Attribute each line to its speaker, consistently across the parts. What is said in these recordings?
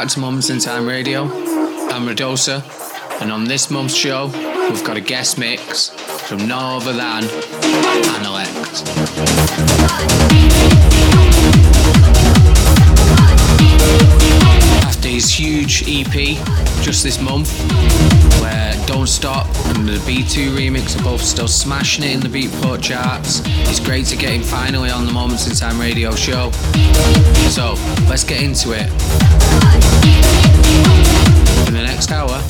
Speaker 1: back to Moments in Time Radio. I'm Radosa, and on this month's show, we've got a guest mix from no other than Anilect. After his huge EP just this month, where Don't Stop and the B2 remix are both still smashing it in the Beatport charts, it's great to get him finally on the Moments in Time radio show. So, let's get into it. In the next hour,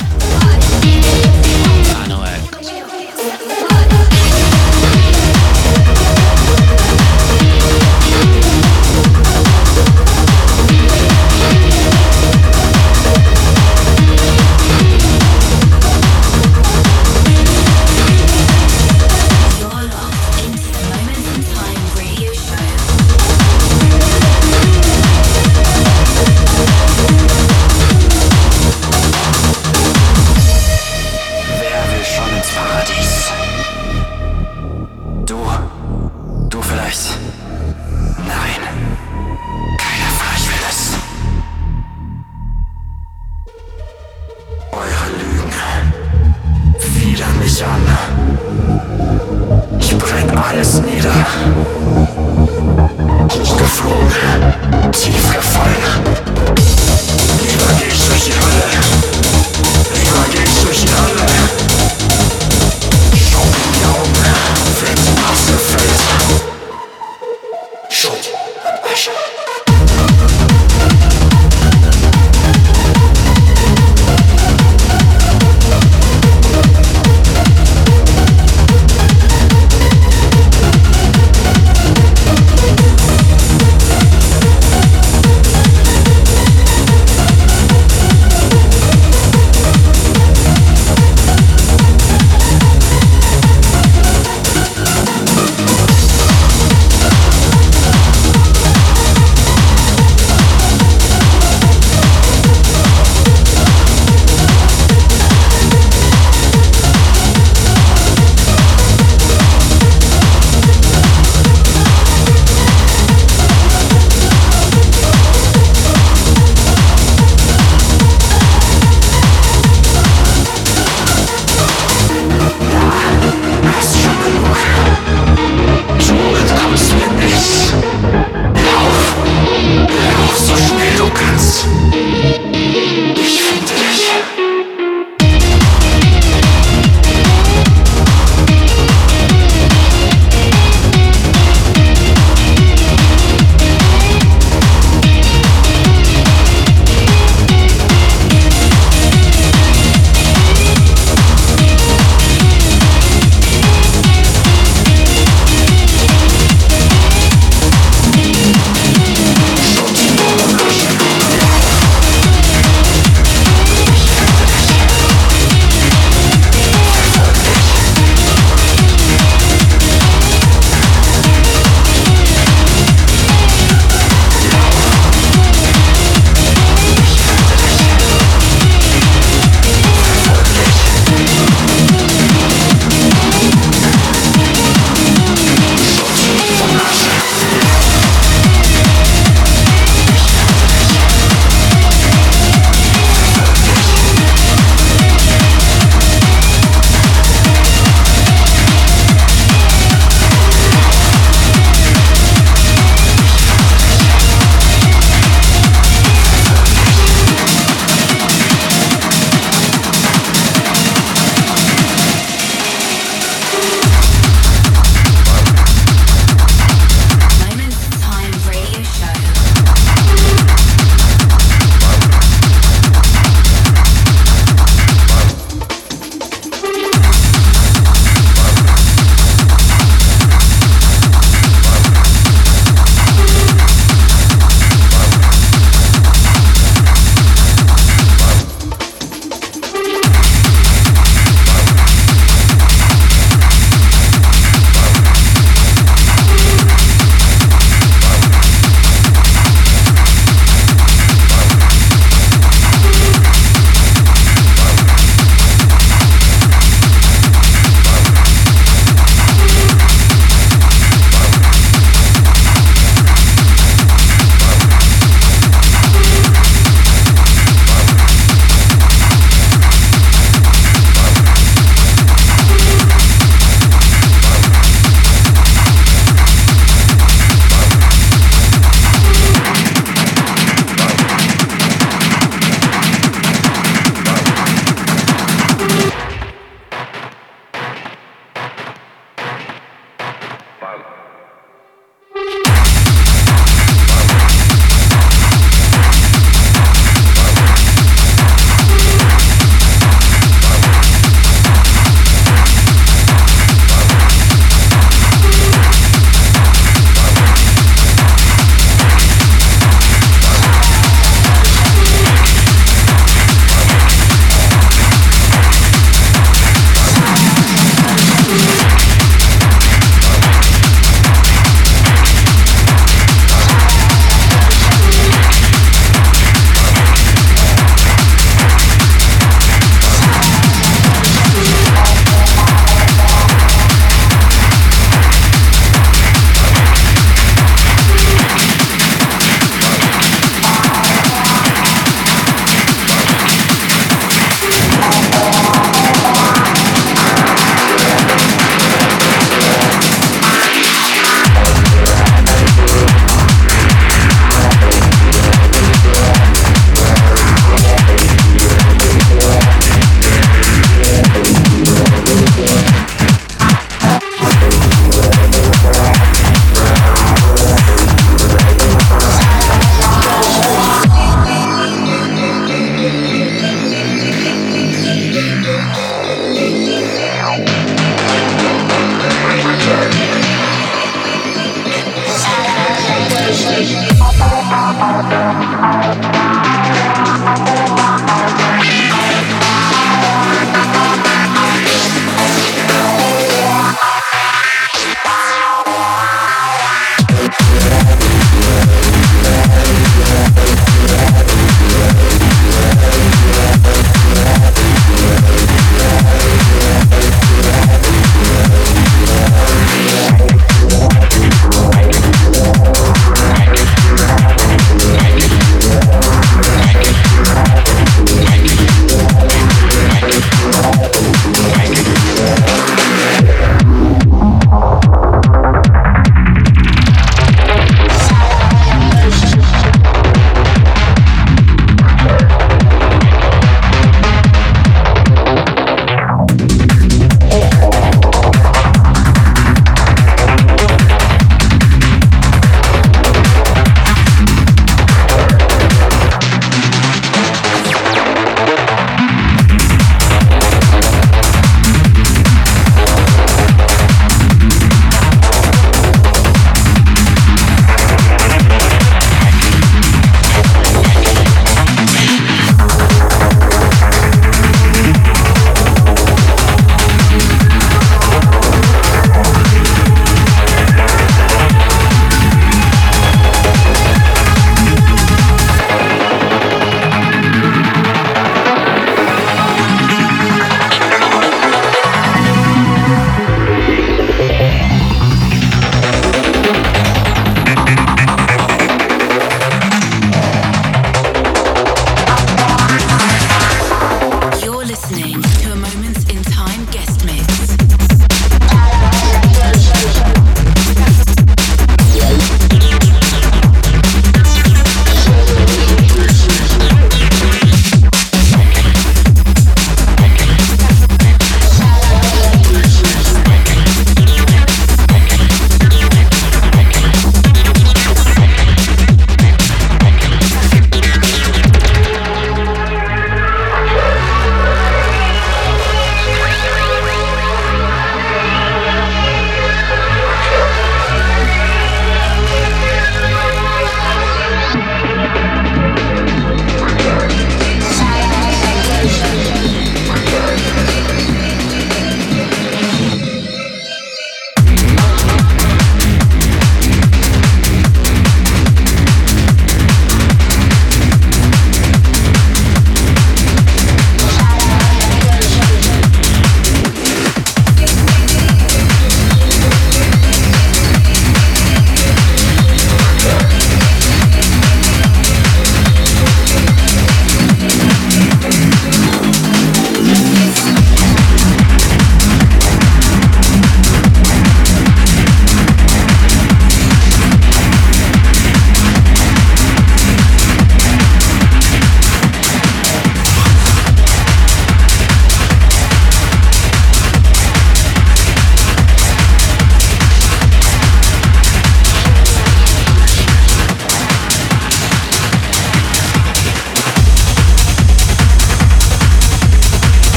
Speaker 2: Yes.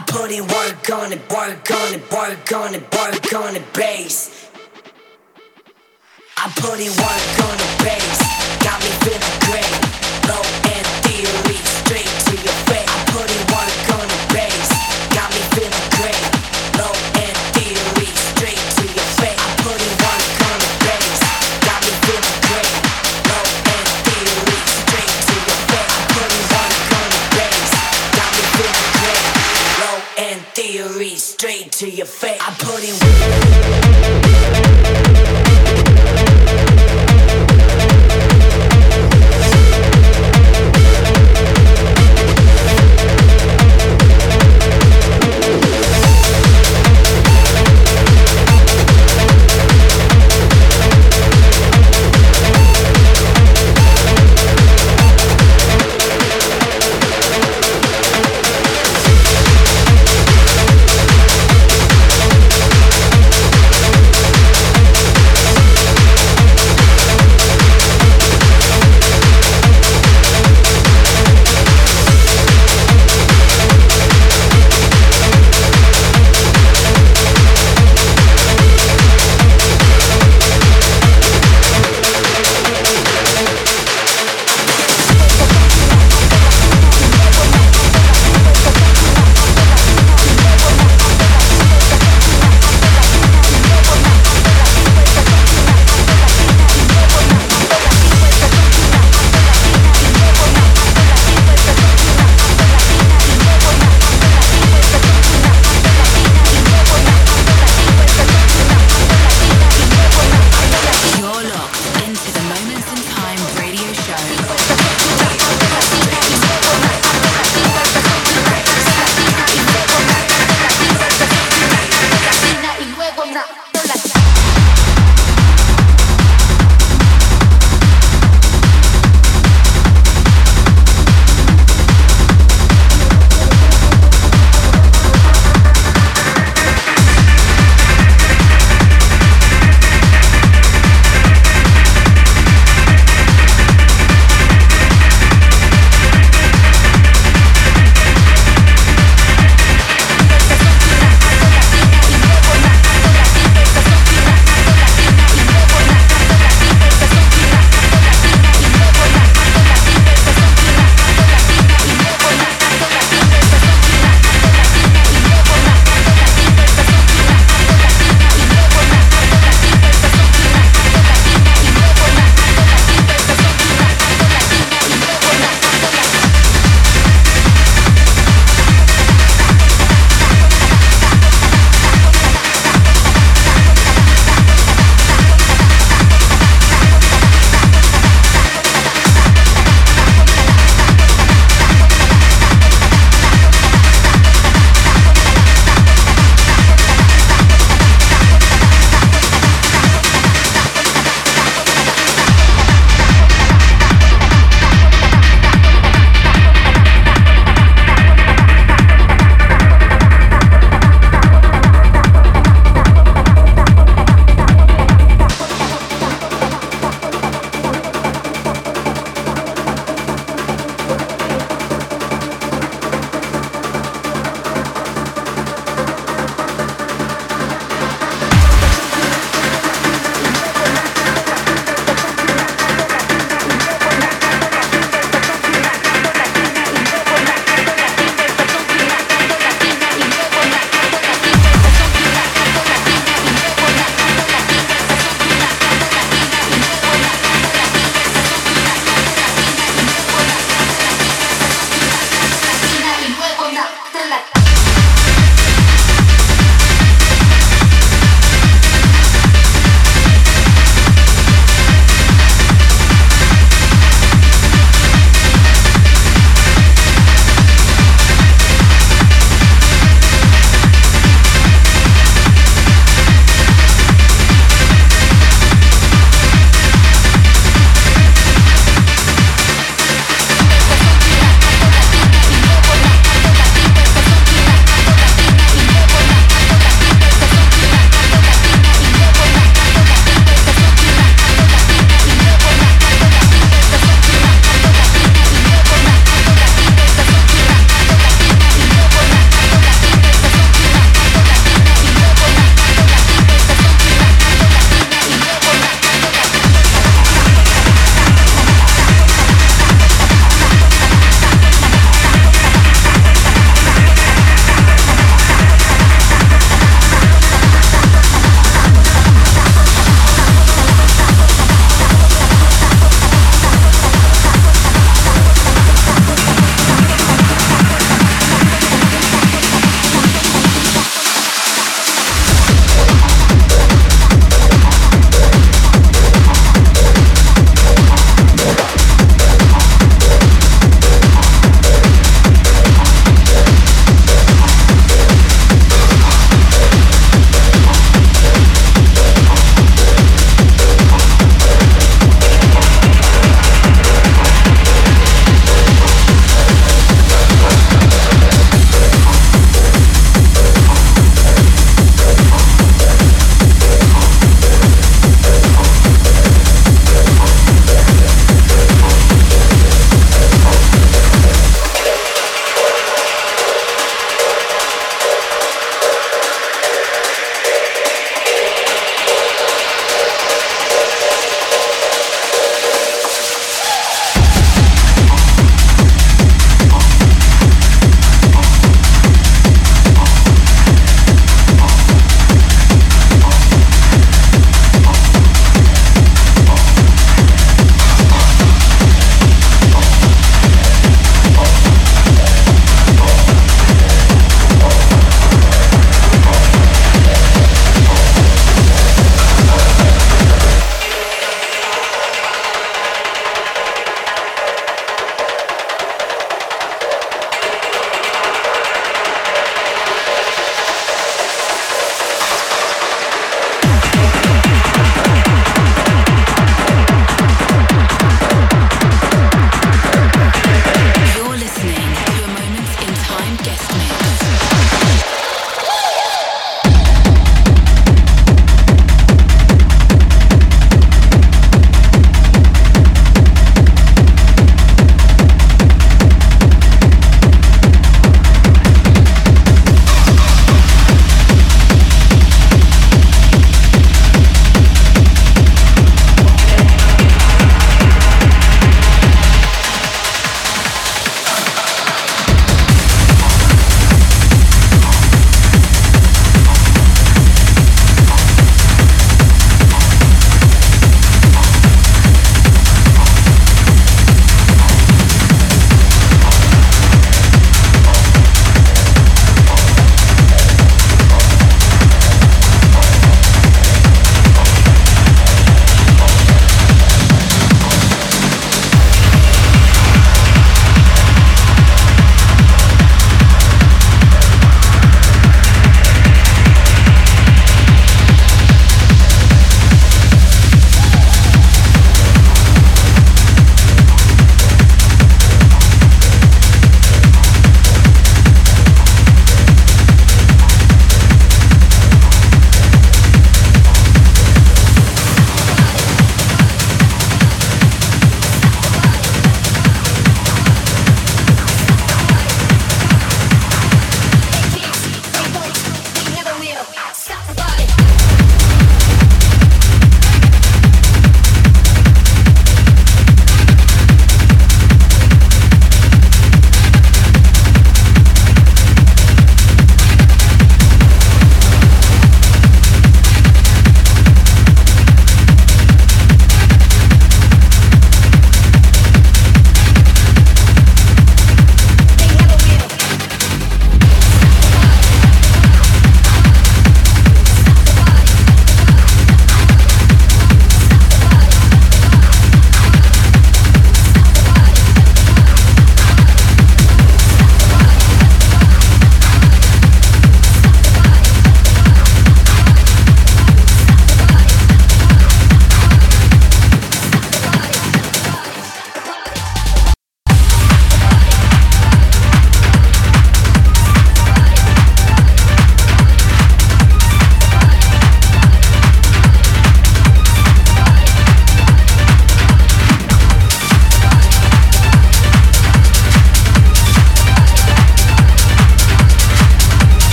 Speaker 3: Put in work on it, work on it, work on it, work on it, bass. I put in work on the bass, got me feeling great. Low end theory, straight to your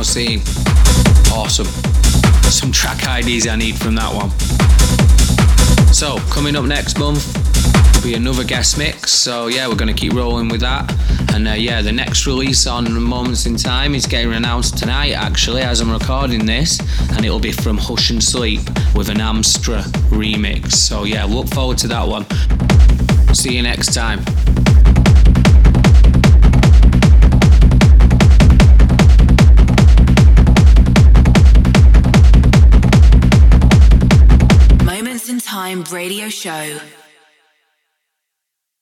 Speaker 1: Techno scene. Awesome. Some track IDs I need from that one. So, coming up next month will be another guest mix. So, yeah, we're going to keep rolling with that. And uh, yeah, the next release on Moments in Time is getting announced tonight, actually, as I'm recording this. And it'll be from Hush and Sleep with an Amstra remix. So, yeah, look forward to that one. See you next
Speaker 4: Time radio show.